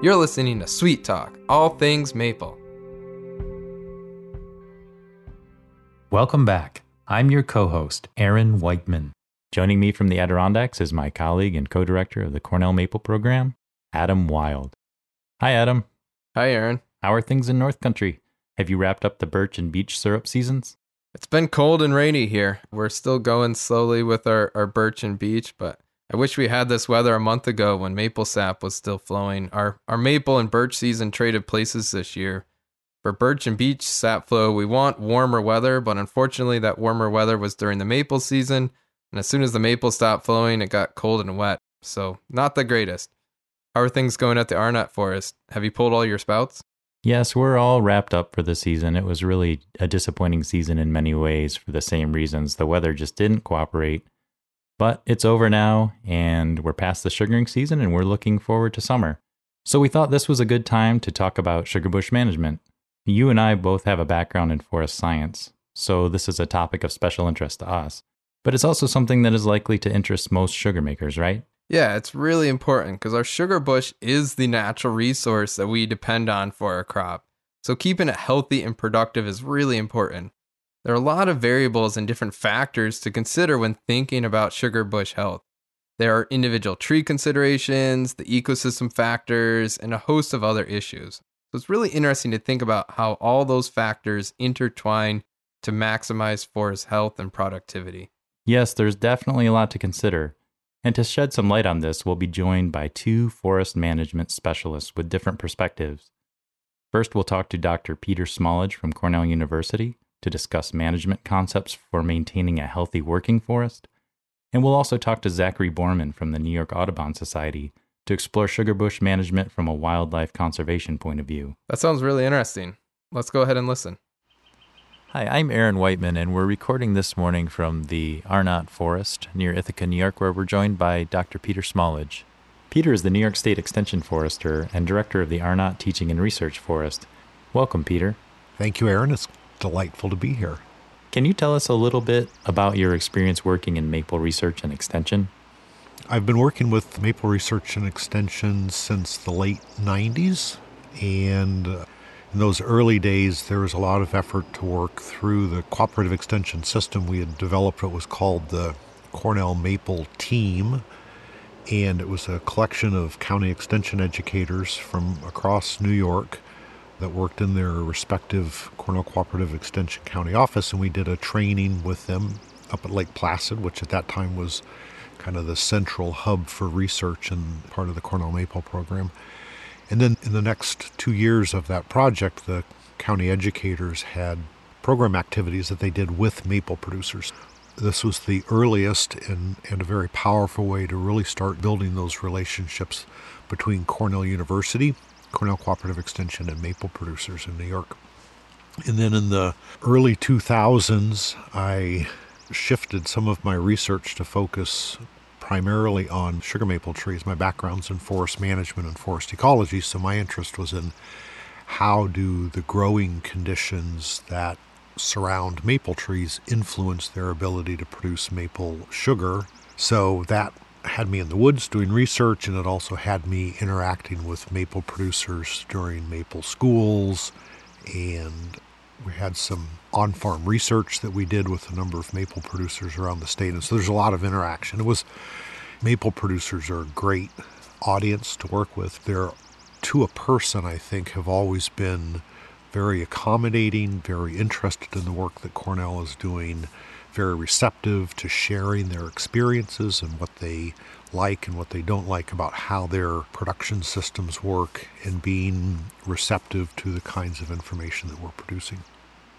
You're listening to Sweet Talk, all things maple. Welcome back. I'm your co host, Aaron Wightman. Joining me from the Adirondacks is my colleague and co director of the Cornell Maple Program, Adam Wild. Hi, Adam. Hi, Aaron. How are things in North Country? Have you wrapped up the birch and beech syrup seasons? It's been cold and rainy here. We're still going slowly with our, our birch and beech, but I wish we had this weather a month ago when maple sap was still flowing. Our our maple and birch season traded places this year. For birch and beech sap flow, we want warmer weather, but unfortunately that warmer weather was during the maple season, and as soon as the maple stopped flowing, it got cold and wet. So, not the greatest. How are things going at the Arnot Forest? Have you pulled all your spouts? Yes, we're all wrapped up for the season. It was really a disappointing season in many ways for the same reasons. The weather just didn't cooperate. But it's over now, and we're past the sugaring season, and we're looking forward to summer. So we thought this was a good time to talk about sugar bush management. You and I both have a background in forest science, so this is a topic of special interest to us. But it's also something that is likely to interest most sugar makers, right? Yeah, it's really important because our sugar bush is the natural resource that we depend on for our crop. So keeping it healthy and productive is really important. There are a lot of variables and different factors to consider when thinking about sugar bush health. There are individual tree considerations, the ecosystem factors, and a host of other issues. So it's really interesting to think about how all those factors intertwine to maximize forest health and productivity. Yes, there's definitely a lot to consider. And to shed some light on this, we'll be joined by two forest management specialists with different perspectives. First, we'll talk to Dr. Peter Smallidge from Cornell University to discuss management concepts for maintaining a healthy working forest. And we'll also talk to Zachary Borman from the New York Audubon Society to explore sugarbush management from a wildlife conservation point of view. That sounds really interesting. Let's go ahead and listen. Hi, I'm Aaron Wightman, and we're recording this morning from the Arnot Forest near Ithaca, New York, where we're joined by Dr. Peter Smallidge. Peter is the New York State Extension Forester and director of the Arnot Teaching and Research Forest. Welcome, Peter. Thank you, Aaron. It's delightful to be here. Can you tell us a little bit about your experience working in maple research and extension? I've been working with maple research and extension since the late 90s, and uh, in those early days, there was a lot of effort to work through the cooperative extension system. We had developed what was called the Cornell Maple Team, and it was a collection of county extension educators from across New York that worked in their respective Cornell Cooperative Extension County office, and we did a training with them up at Lake Placid, which at that time was kind of the central hub for research and part of the Cornell Maple program. And then in the next two years of that project, the county educators had program activities that they did with maple producers. This was the earliest and, and a very powerful way to really start building those relationships between Cornell University, Cornell Cooperative Extension, and maple producers in New York. And then in the early 2000s, I shifted some of my research to focus primarily on sugar maple trees. My background's in forest management and forest ecology, so my interest was in how do the growing conditions that surround maple trees influence their ability to produce maple sugar. So that had me in the woods doing research, and it also had me interacting with maple producers during maple schools. And we had some on farm research that we did with a number of maple producers around the state. And so there's a lot of interaction. It was maple producers are a great audience to work with. They're to a person, I think, have always been very accommodating, very interested in the work that Cornell is doing, very receptive to sharing their experiences and what they like and what they don't like about how their production systems work, and being receptive to the kinds of information that we're producing.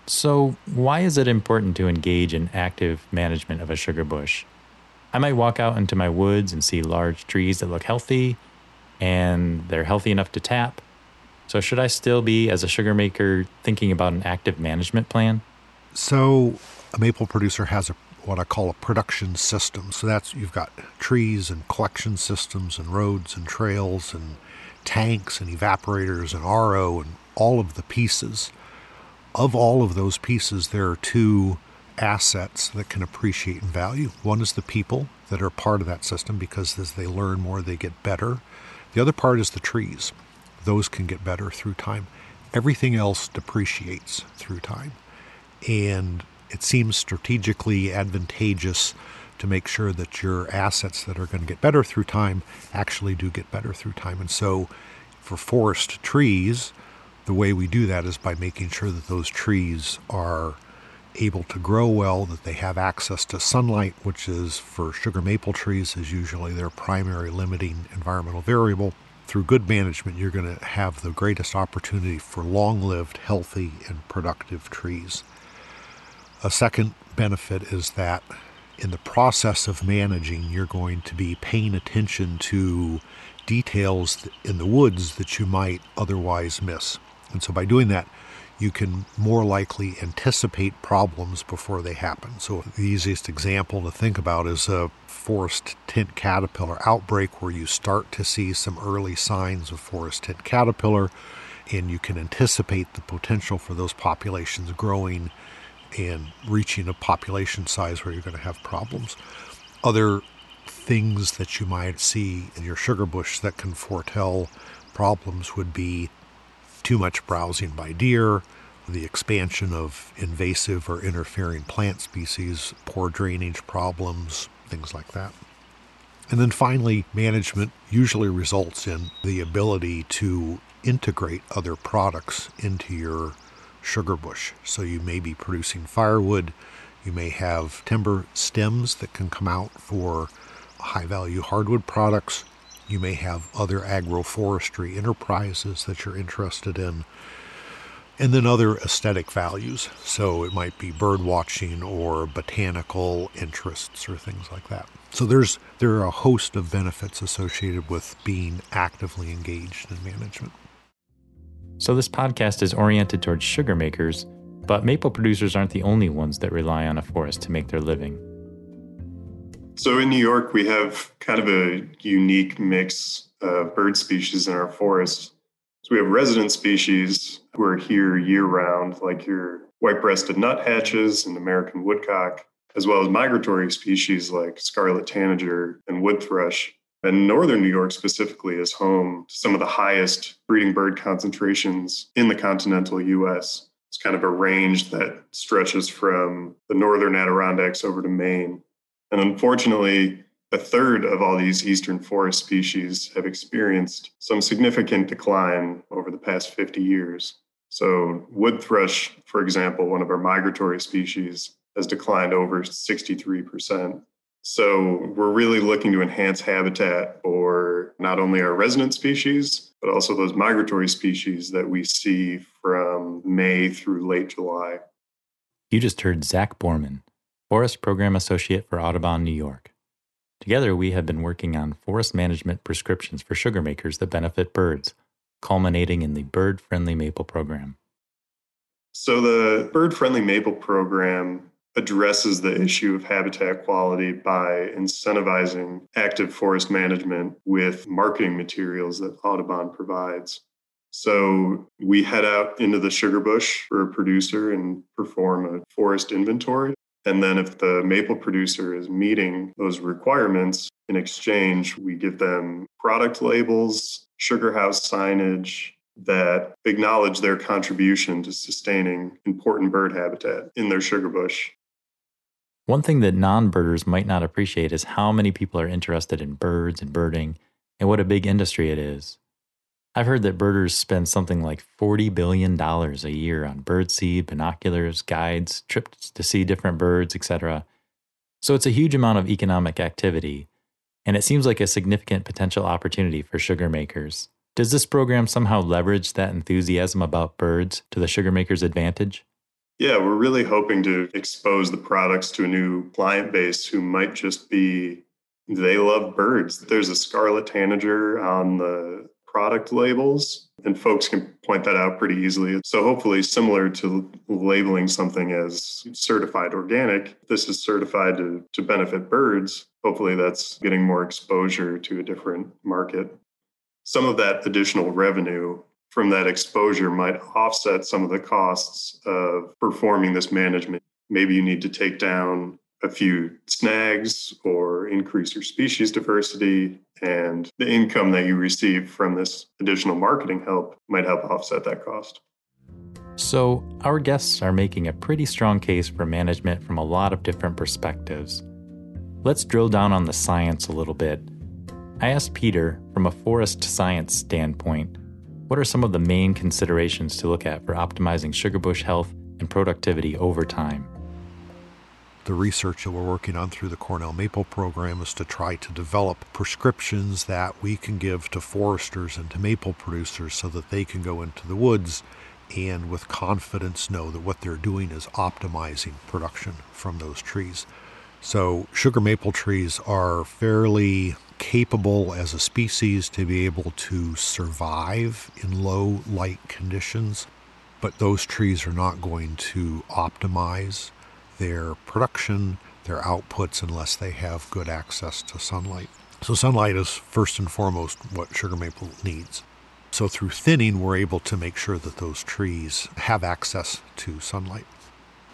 So, why is it important to engage in active management of a sugar bush? I might walk out into my woods and see large trees that look healthy and they're healthy enough to tap. So, should I still be, as a sugar maker, thinking about an active management plan? So, a maple producer has a what I call a production system. So that's you've got trees and collection systems and roads and trails and tanks and evaporators and RO and all of the pieces. Of all of those pieces, there are two assets that can appreciate in value. One is the people that are part of that system because as they learn more, they get better. The other part is the trees. those can get better through time. Everything else depreciates through time. And it seems strategically advantageous to make sure that your assets that are going to get better through time actually do get better through time. And so for forest trees, the way we do that is by making sure that those trees are able to grow well, that they have access to sunlight, which is for sugar maple trees is usually their primary limiting environmental variable. Through good management, you're going to have the greatest opportunity for long-lived, healthy, and productive trees. A second benefit is that in the process of managing, you're going to be paying attention to details in the woods that you might otherwise miss. And so by doing that, you can more likely anticipate problems before they happen. So, the easiest example to think about is a forest tent caterpillar outbreak where you start to see some early signs of forest tent caterpillar and you can anticipate the potential for those populations growing and reaching a population size where you're going to have problems. Other things that you might see in your sugar bush that can foretell problems would be too much browsing by deer, the expansion of invasive or interfering plant species, poor drainage problems, things like that. And then finally, management usually results in the ability to integrate other products into your sugar bush. So you may be producing firewood, you may have timber stems that can come out for high value hardwood products, you may have other agroforestry enterprises that you're interested in, and then other aesthetic values. So it might be bird watching or botanical interests or things like that. So there's there are a host of benefits associated with being actively engaged in management. So, this podcast is oriented towards sugar makers, but maple producers aren't the only ones that rely on a forest to make their living. So, in New York, we have kind of a unique mix of bird species in our forest. So, we have resident species who are here year round, like your white breasted nuthatches and American woodcock, as well as migratory species like scarlet tanager and wood thrush and northern New York specifically is home to some of the highest breeding bird concentrations in the continental US. It's kind of a range that stretches from the northern Adirondacks over to Maine. And unfortunately, a third of all these eastern forest species have experienced some significant decline over the past 50 years. So, wood thrush, for example, one of our migratory species, has declined over 63%. So we're really looking to enhance habitat for not only our resident species, but also those migratory species that we see from May through late July. You just heard Zach Borman, Forest Program Associate for Audubon, New York. Together, we have been working on forest management prescriptions for sugar makers that benefit birds, culminating in the Bird Friendly Maple Program. So, the Bird Friendly Maple Program addresses the issue of habitat quality by incentivizing active forest management with marketing materials that Audubon provides. So we head out into the sugar bush for a producer and perform a forest inventory. And then if the maple producer is meeting those requirements, in exchange, we give them product labels, sugar house signage, that acknowledge their contribution to sustaining important bird habitat in their sugar bush. One thing that non birders might not appreciate is how many people are interested in birds and birding and what a big industry it is. I've heard that birders spend something like $40 billion a year on birdseed, binoculars, guides, trips to see different birds, etc. So it's a huge amount of economic activity, and it seems like a significant potential opportunity for sugar makers. Does this program somehow leverage that enthusiasm about birds to the sugar makers' advantage? Yeah, we're really hoping to expose the products to a new client base who might just be they love birds. There's a scarlet tanager on the product labels, and folks can point that out pretty easily. So, hopefully, similar to labeling something as certified organic, this is certified to, to benefit birds. Hopefully, that's getting more exposure to a different market. Some of that additional revenue from that exposure might offset some of the costs of performing this management. Maybe you need to take down a few snags or increase your species diversity and the income that you receive from this additional marketing help might help offset that cost. So, our guests are making a pretty strong case for management from a lot of different perspectives. Let's drill down on the science a little bit. I asked Peter, from a forest science standpoint, what are some of the main considerations to look at for optimizing sugarbush health and productivity over time? The research that we're working on through the Cornell Maple program is to try to develop prescriptions that we can give to foresters and to maple producers so that they can go into the woods and with confidence know that what they're doing is optimizing production from those trees. So, sugar maple trees are fairly capable as a species to be able to survive in low light conditions, but those trees are not going to optimize their production, their outputs, unless they have good access to sunlight. So, sunlight is first and foremost what sugar maple needs. So, through thinning, we're able to make sure that those trees have access to sunlight.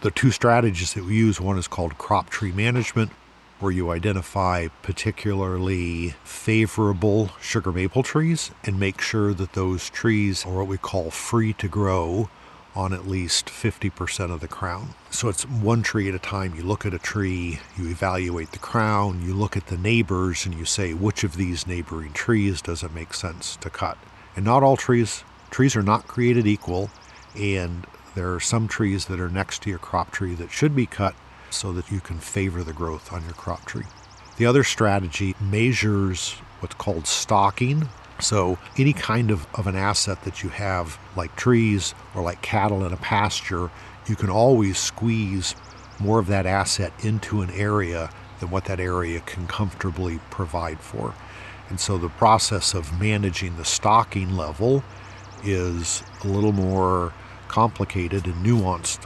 The two strategies that we use one is called crop tree management, where you identify particularly favorable sugar maple trees and make sure that those trees are what we call free to grow on at least 50% of the crown. So it's one tree at a time. You look at a tree, you evaluate the crown, you look at the neighbors, and you say, which of these neighboring trees does it make sense to cut? And not all trees, trees are not created equal, and there are some trees that are next to your crop tree that should be cut so that you can favor the growth on your crop tree. The other strategy measures what's called stocking, so, any kind of, of an asset that you have, like trees or like cattle in a pasture, you can always squeeze more of that asset into an area than what that area can comfortably provide for. And so, the process of managing the stocking level is a little more complicated and nuanced,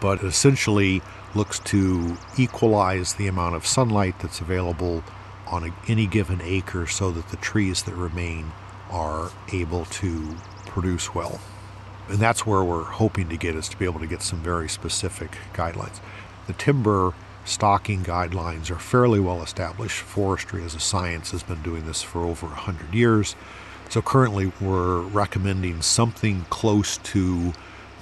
but essentially looks to equalize the amount of sunlight that's available on a, any given acre so that the trees that remain are able to produce well. And that's where we're hoping to get is to be able to get some very specific guidelines. The timber stocking guidelines are fairly well established. Forestry as a science has been doing this for over 100 years. So currently we're recommending something close to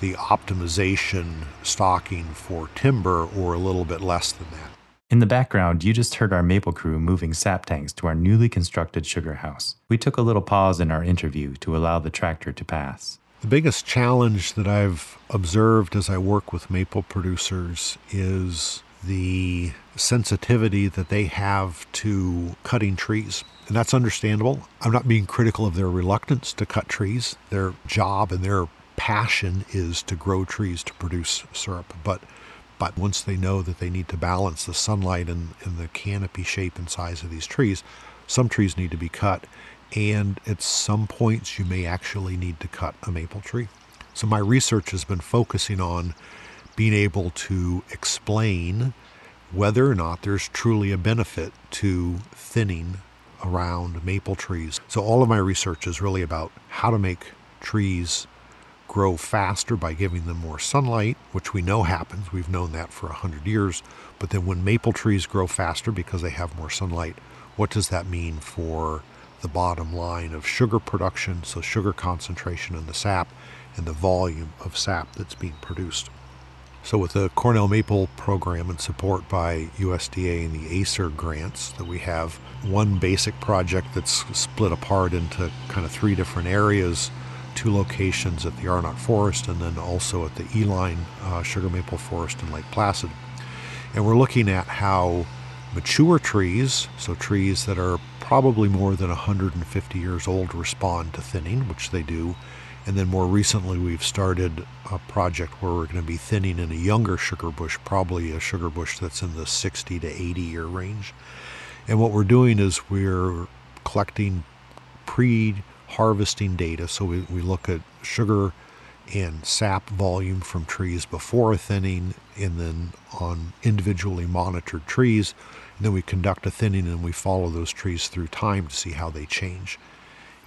the optimization stocking for timber or a little bit less than that. In the background, you just heard our maple crew moving sap tanks to our newly constructed sugar house. We took a little pause in our interview to allow the tractor to pass. The biggest challenge that I've observed as I work with maple producers is the sensitivity that they have to cutting trees. And that's understandable. I'm not being critical of their reluctance to cut trees. Their job and their passion is to grow trees to produce syrup. But but once they know that they need to balance the sunlight and, and the canopy shape and size of these trees, some trees need to be cut. And at some points, you may actually need to cut a maple tree. So my research has been focusing on being able to explain whether or not there's truly a benefit to thinning around maple trees. So all of my research is really about how to make trees grow faster by giving them more sunlight, which we know happens. We've known that for 100 years. But then when maple trees grow faster because they have more sunlight, what does that mean for the bottom line of sugar production, so sugar concentration in the sap, and the volume of sap that's being produced? So, with the Cornell Maple program and support by USDA and the ACER grants that we have, one basic project that's split apart into kind of three different areas two locations at the Arnot Forest and then also at the Uihlein uh, Sugar Maple Forest in Lake Placid. And we're looking at how mature trees, so trees that are probably more than 150 years old, respond to thinning, which they do. And then more recently, we've started a project where we're going to be thinning in a younger sugar bush, probably a sugar bush that's in the 60 to 80 year range. And what we're doing is we're collecting pre harvesting data. So we, we look at sugar and sap volume from trees before thinning and then on individually monitored trees. And then we conduct a thinning and we follow those trees through time to see how they change.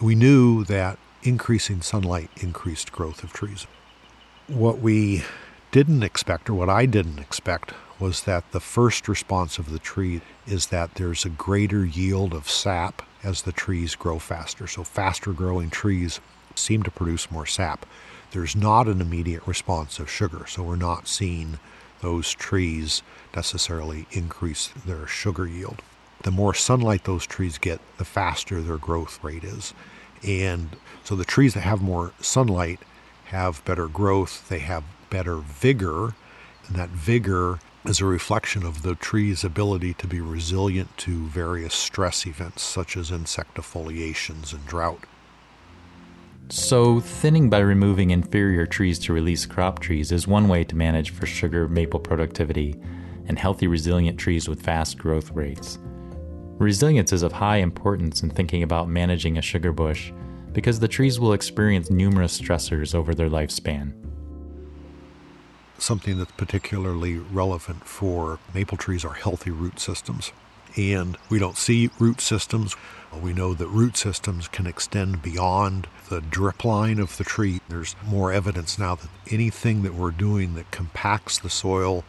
We knew that increasing sunlight increased growth of trees. What we didn't expect, or what I didn't expect, was that the first response of the tree is that there's a greater yield of sap as the trees grow faster. So, faster growing trees seem to produce more sap. There's not an immediate response of sugar, so we're not seeing those trees necessarily increase their sugar yield. The more sunlight those trees get, the faster their growth rate is. And so the trees that have more sunlight have better growth, they have better vigor, and that vigor is a reflection of the tree's ability to be resilient to various stress events such as insect defoliations and drought. So, thinning by removing inferior trees to release crop trees is one way to manage for sugar maple productivity and healthy, resilient trees with fast growth rates. Resilience is of high importance in thinking about managing a sugar bush because the trees will experience numerous stressors over their lifespan. Something that's particularly relevant for maple trees are healthy root systems. And we don't see root systems. We know that root systems can extend beyond the drip line of the tree. There's more evidence now that anything that we're doing that compacts the soil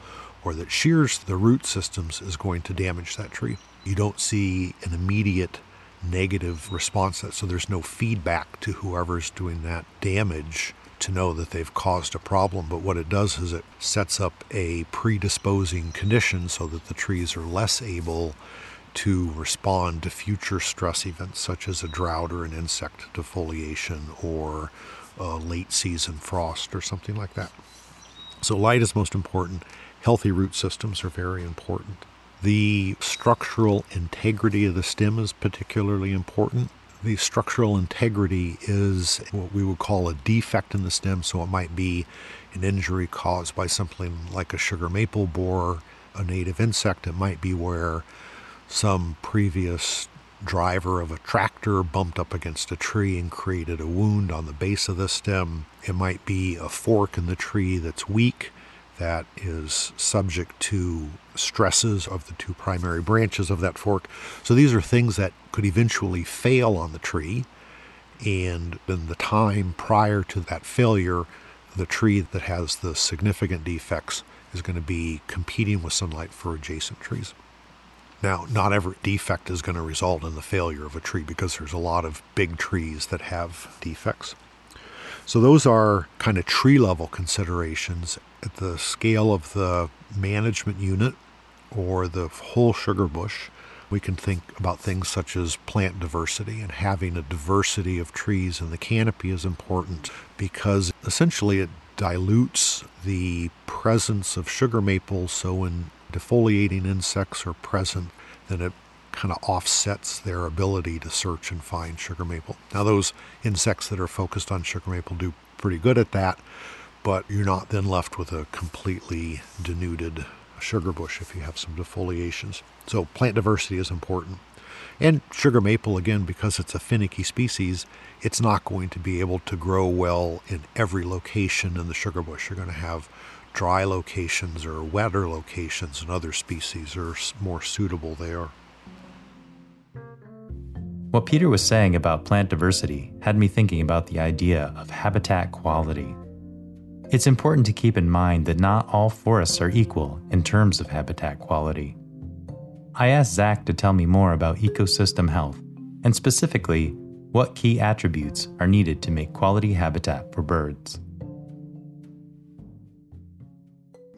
or that shears the root systems is going to damage that tree. You don't see an immediate negative response so there's no feedback to whoever's doing that damage to know that they've caused a problem. But what it does is it sets up a predisposing condition so that the trees are less able to respond to future stress events such as a drought or an insect defoliation or a late season frost or something like that. So, light is most important. Healthy root systems are very important. The structural integrity of the stem is particularly important. The structural integrity is what we would call a defect in the stem, so it might be an injury caused by something like a sugar maple borer, a native insect. It might be where some previous driver of a tractor bumped up against a tree and created a wound on the base of the stem. It might be a fork in the tree that's weak that is subject to stresses of the two primary branches of that fork. So these are things that could eventually fail on the tree. And in the time prior to that failure, the tree that has the significant defects is going to be competing with sunlight for adjacent trees. Now, not every defect is going to result in the failure of a tree because there's a lot of big trees that have defects. So, those are kind of tree level considerations. At the scale of the management unit or the whole sugar bush, we can think about things such as plant diversity and having a diversity of trees in the canopy is important because essentially it dilutes the presence of sugar maple. So, when defoliating insects are present, then it kind of offsets their ability to search and find sugar maple. Now, those insects that are focused on sugar maple do pretty good at that, but you're not then left with a completely denuded sugar bush if you have some defoliations. So, plant diversity is important. And sugar maple, again, because it's a finicky species, it's not going to be able to grow well in every location in the sugar bush. You're going to have dry locations or wetter locations, and other species are more suitable there. What Peter was saying about plant diversity had me thinking about the idea of habitat quality. It's important to keep in mind that not all forests are equal in terms of habitat quality. I asked Zach to tell me more about ecosystem health, and specifically, what key attributes are needed to make quality habitat for birds.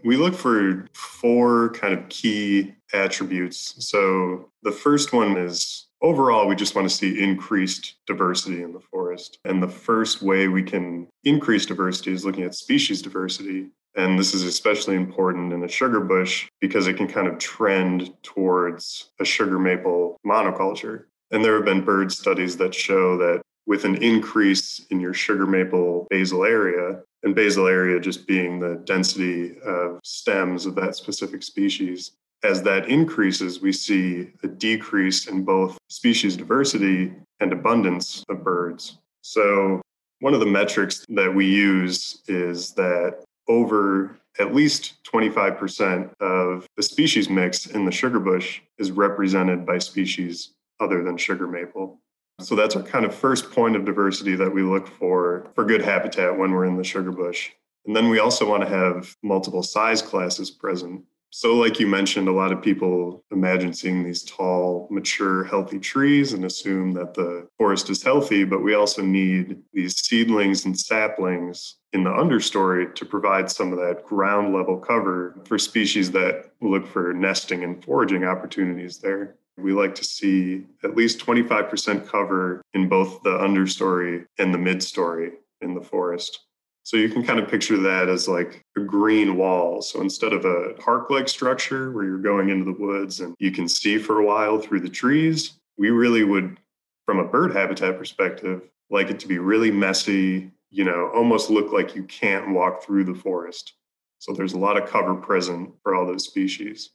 We look for four kind of key attributes. So the first one is overall, we just want to see increased diversity in the forest. And the first way we can increase diversity is looking at species diversity. And this is especially important in a sugar bush because it can kind of trend towards a sugar maple monoculture. And there have been bird studies that show that with an increase in your sugar maple basal area, and basal area just being the density of stems of that specific species. As that increases, we see a decrease in both species diversity and abundance of birds. So, one of the metrics that we use is that over at least 25% of the species mix in the sugar bush is represented by species other than sugar maple. So that's our kind of first point of diversity that we look for for good habitat when we're in the sugar bush. And then we also want to have multiple size classes present. So, like you mentioned, a lot of people imagine seeing these tall, mature, healthy trees and assume that the forest is healthy, but we also need these seedlings and saplings in the understory to provide some of that ground level cover for species that look for nesting and foraging opportunities there. We like to see at least 25% cover in both the understory and the midstory in the forest. So you can kind of picture that as like a green wall. So instead of a park like structure where you're going into the woods and you can see for a while through the trees, we really would, from a bird habitat perspective, like it to be really messy, you know, almost look like you can't walk through the forest. So there's a lot of cover present for all those species.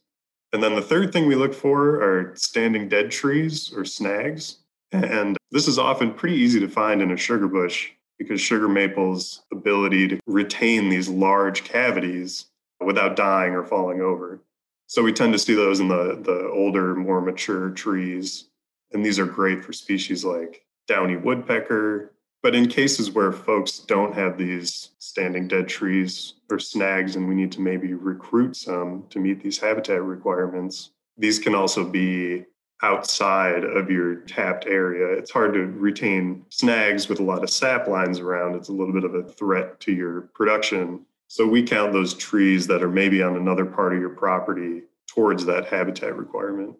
And then the third thing we look for are standing dead trees or snags. And this is often pretty easy to find in a sugar bush because sugar maple's ability to retain these large cavities without dying or falling over. So we tend to see those in the, the older, more mature trees. And these are great for species like downy woodpecker. But in cases where folks don't have these standing dead trees or snags, and we need to maybe recruit some to meet these habitat requirements, these can also be outside of your tapped area. It's hard to retain snags with a lot of sap lines around. It's a little bit of a threat to your production. So we count those trees that are maybe on another part of your property towards that habitat requirement.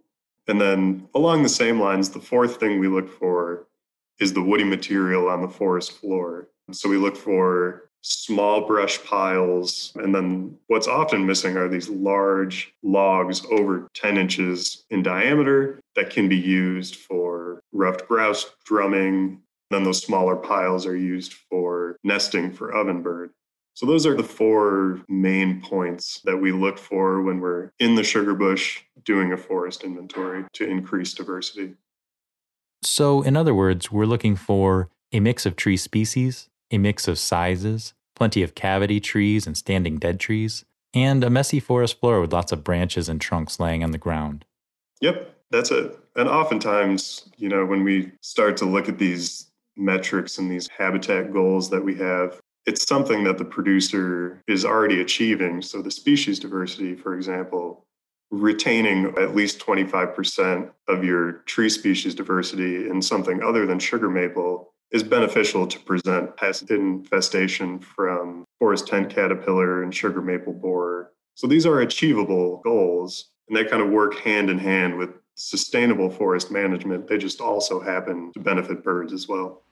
And then along the same lines, the fourth thing we look for is the woody material on the forest floor. So we look for small brush piles. And then what's often missing are these large logs over 10 inches in diameter that can be used for ruffed grouse drumming. Then those smaller piles are used for nesting for ovenbird. So those are the four main points that we look for when we're in the sugar bush doing a forest inventory to increase diversity. So, in other words, we're looking for a mix of tree species, a mix of sizes, plenty of cavity trees and standing dead trees, and a messy forest floor with lots of branches and trunks laying on the ground. Yep, that's it. And oftentimes, you know, when we start to look at these metrics and these habitat goals that we have, it's something that the producer is already achieving. So, the species diversity, for example, retaining at least 25% of your tree species diversity in something other than sugar maple is beneficial to present pest infestation from forest tent caterpillar and sugar maple borer. So these are achievable goals, and they kind of work hand in hand with sustainable forest management. They just also happen to benefit birds as well.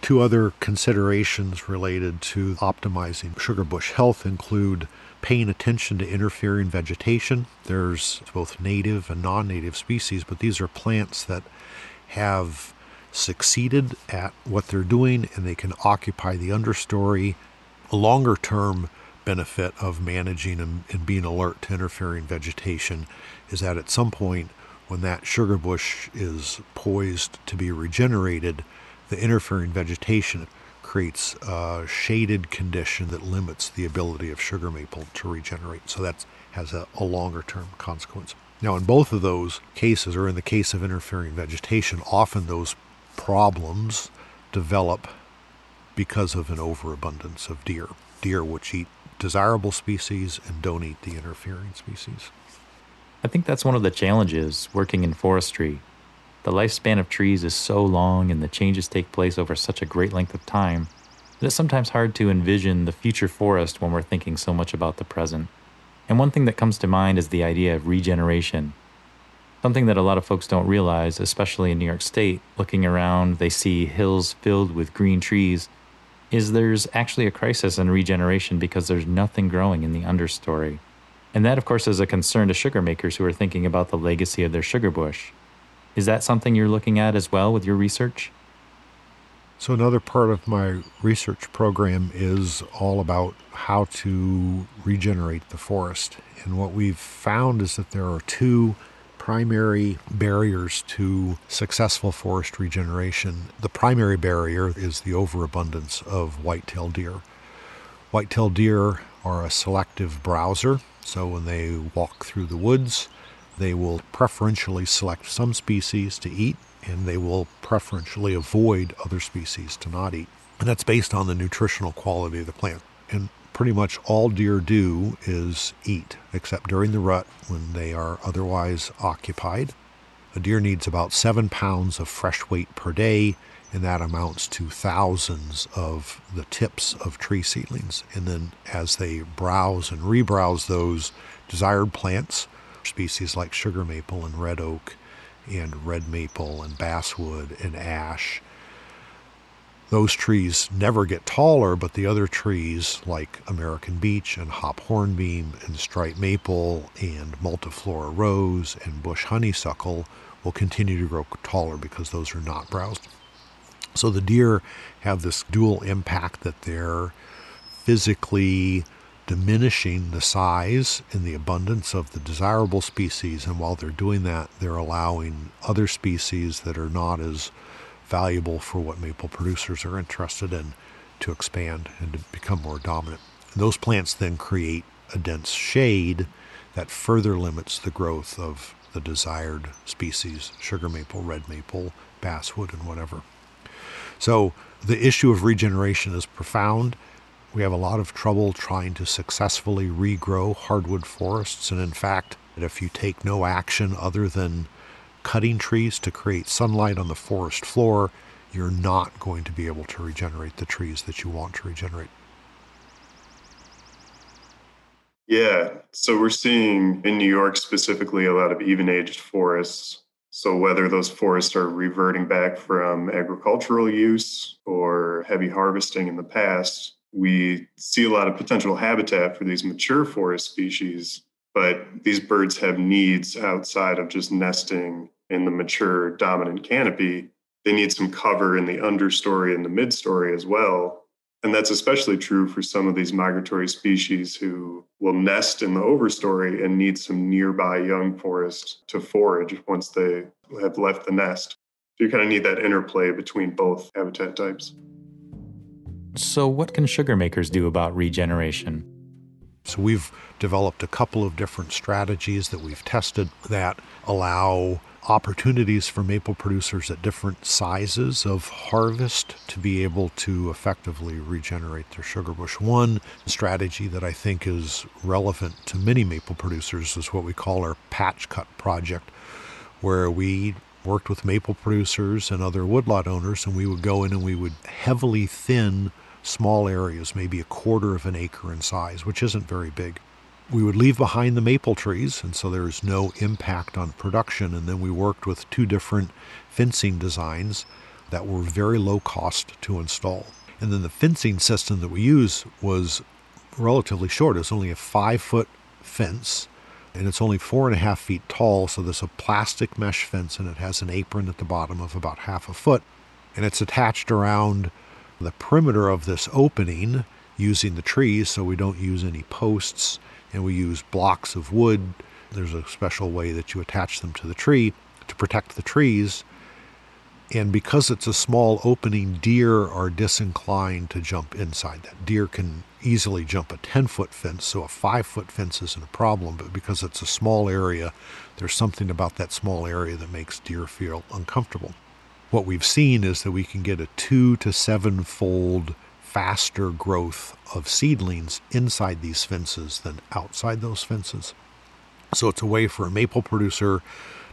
Two other considerations related to optimizing sugar bush health include paying attention to interfering vegetation. There's both native and non native species, but these are plants that have succeeded at what they're doing and they can occupy the understory. A longer term benefit of managing and, and, being alert to interfering vegetation is that at some point, when that sugar bush is poised to be regenerated, the interfering vegetation creates a shaded condition that limits the ability of sugar maple to regenerate. So that has a, a longer term consequence. Now, in both of those cases, or in the case of interfering vegetation, often those problems develop because of an overabundance of deer. Deer which eat desirable species and don't eat the interfering species. I think that's one of the challenges working in forestry. The lifespan of trees is so long and the changes take place over such a great length of time that it's sometimes hard to envision the future forest when we're thinking so much about the present. And one thing that comes to mind is the idea of regeneration. Something that a lot of folks don't realize, especially in New York State, looking around, they see hills filled with green trees, is there's actually a crisis in regeneration because there's nothing growing in the understory. And that, of course, is a concern to sugar makers who are thinking about the legacy of their sugar bush. Is that something you're looking at as well with your research? So, another part of my research program is all about how to regenerate the forest. And what we've found is that there are two primary barriers to successful forest regeneration. The primary barrier is the overabundance of white-tailed deer. White-tailed deer are a selective browser, so when they walk through the woods, they will preferentially select some species to eat and they will preferentially avoid other species to not eat. And that's based on the nutritional quality of the plant. And pretty much all deer do is eat, except during the rut when they are otherwise occupied. A deer needs about seven pounds of fresh weight per day, and that amounts to thousands of the tips of tree seedlings. And then as they browse and rebrowse those desired plants, species like sugar maple and red oak and red maple and basswood and ash, those trees never get taller, but the other trees like American beech and hop hornbeam and striped maple and multiflora rose and bush honeysuckle will continue to grow taller because those are not browsed. So the deer have this dual impact that they're physically diminishing the size and the abundance of the desirable species, and while they're doing that, they're allowing other species that are not as valuable for what maple producers are interested in to expand and to become more dominant. And those plants then create a dense shade that further limits the growth of the desired species sugar maple, red maple, basswood, and whatever. So the issue of regeneration is profound. We have a lot of trouble trying to successfully regrow hardwood forests. And in fact, if you take no action other than cutting trees to create sunlight on the forest floor, you're not going to be able to regenerate the trees that you want to regenerate. Yeah. So we're seeing in New York specifically a lot of even aged forests. So whether those forests are reverting back from agricultural use or heavy harvesting in the past, we see a lot of potential habitat for these mature forest species. But these birds have needs outside of just nesting in the mature dominant canopy. They need some cover in the understory and the midstory as well and that's especially true for some of these migratory species who will nest in the overstory and need some nearby young forest to forage once they have left the nest. So you kind of need that interplay between both habitat types. So, what can sugar makers do about regeneration? So, we've developed a couple of different strategies that we've tested that allow opportunities for maple producers at different sizes of harvest to be able to effectively regenerate their sugar bush. One strategy that I think is relevant to many maple producers is what we call our patch cut project, where we worked with maple producers and other woodlot owners, and we would go in and we would heavily thin small areas, maybe a quarter of an acre in size, which isn't very big we would leave behind the maple trees, and so there's no impact on production. And then we worked with two different fencing designs that were very low cost to install. And then the fencing system that we use was relatively short. It was only a five foot fence, and it's only four and a half feet tall. So there's a plastic mesh fence, and it has an apron at the bottom of about half a foot. And it's attached around the perimeter of this opening using the trees, so we don't use any posts and we use blocks of wood. There's a special way that you attach them to the tree to protect the trees. And because it's a small opening, deer are disinclined to jump inside that. Deer can easily jump a 10 foot fence, so a 5 foot fence isn't a problem. But because it's a small area, there's something about that small area that makes deer feel uncomfortable. What we've seen is that we can get a two to seven fold faster growth of seedlings inside these fences than outside those fences. So it's a way for a maple producer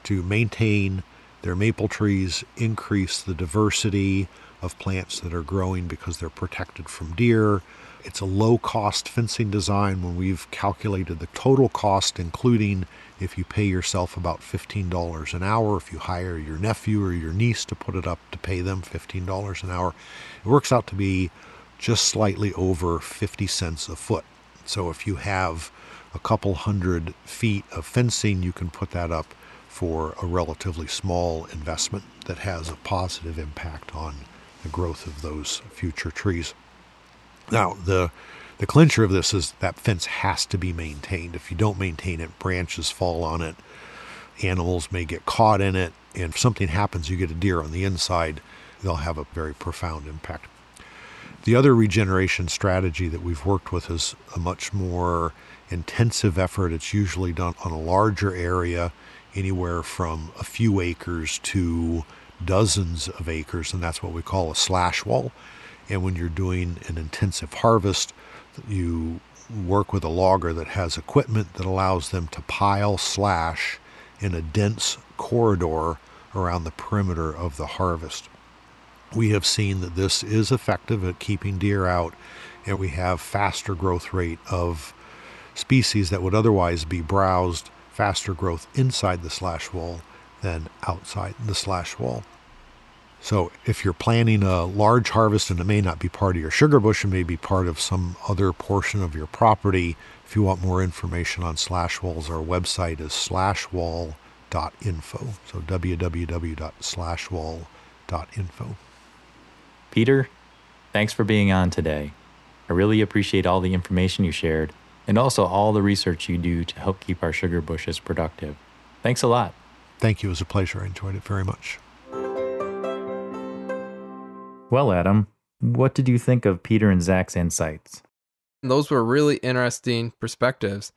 to maintain their maple trees, increase the diversity of plants that are growing because they're protected from deer. It's a low cost fencing design when we've calculated the total cost, including if you pay yourself about $15 an hour, if you hire your nephew or your niece to put it up to pay them $15 an hour, it works out to be just slightly over 50 cents a foot. So if you have a couple hundred feet of fencing, you can put that up for a relatively small investment that has a positive impact on the growth of those future trees. Now, the the clincher of this is that fence has to be maintained. If you don't maintain it, branches fall on it, animals may get caught in it, and if something happens, you get a deer on the inside, they'll have a very profound impact. The other regeneration strategy that we've worked with is a much more intensive effort. It's usually done on a larger area, anywhere from a few acres to dozens of acres, and that's what we call a slash wall. And when you're doing an intensive harvest, You work with a logger that has equipment that allows them to pile slash in a dense corridor around the perimeter of the harvest. We have seen that this is effective at keeping deer out, and we have faster growth rate of species that would otherwise be browsed, faster growth inside the slash wall than outside the slash wall. So if you're planning a large harvest and it may not be part of your sugar bush, it may be part of some other portion of your property. If you want more information on slash walls, our website is slashwall.info. So www.slashwall.info. Peter, thanks for being on today. I really appreciate all the information you shared and also all the research you do to help keep our sugar bushes productive. Thanks a lot. Thank you. It was a pleasure. I enjoyed it very much. Well, Adam, what did you think of Peter and Zach's insights? Those were really interesting perspectives.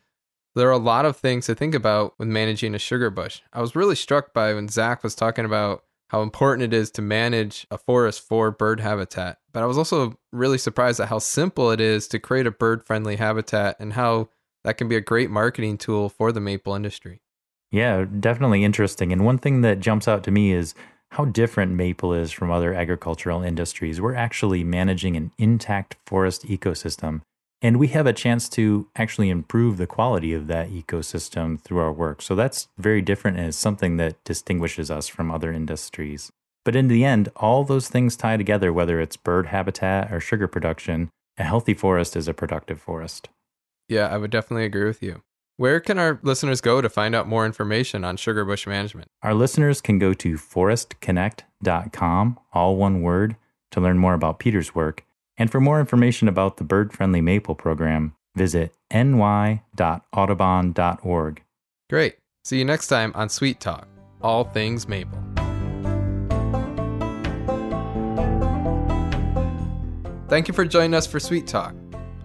There are a lot of things to think about with managing a sugar bush. I was really struck by when Zach was talking about how important it is to manage a forest for bird habitat. But I was also really surprised at how simple it is to create a bird friendly habitat and how that can be a great marketing tool for the maple industry. Yeah, definitely interesting. And one thing that jumps out to me is how different maple is from other agricultural industries. We're actually managing an intact forest ecosystem, and we have a chance to actually improve the quality of that ecosystem through our work. So that's very different and it's something that distinguishes us from other industries. But in the end, all those things tie together, whether it's bird habitat or sugar production. A healthy forest is a productive forest. Yeah, I would definitely agree with you. Where can our listeners go to find out more information on sugar bush management? Our listeners can go to forestconnect.com, all one word, to learn more about Peter's work. And for more information about the Bird Friendly Maple program, visit ny.audubon.org. Great. See you next time on Sweet Talk, all things maple. Thank you for joining us for Sweet Talk,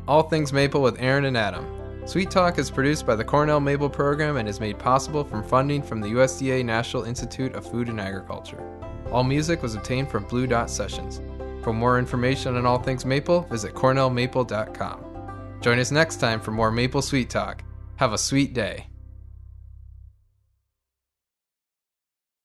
all things maple with Aaron and Adam. Sweet Talk is produced by the Cornell Maple Program and is made possible from funding from the USDA National Institute of Food and Agriculture. All music was obtained from Blue Dot Sessions. For more information on all things maple, visit cornellmaple.com. Join us next time for more Maple Sweet Talk. Have a sweet day.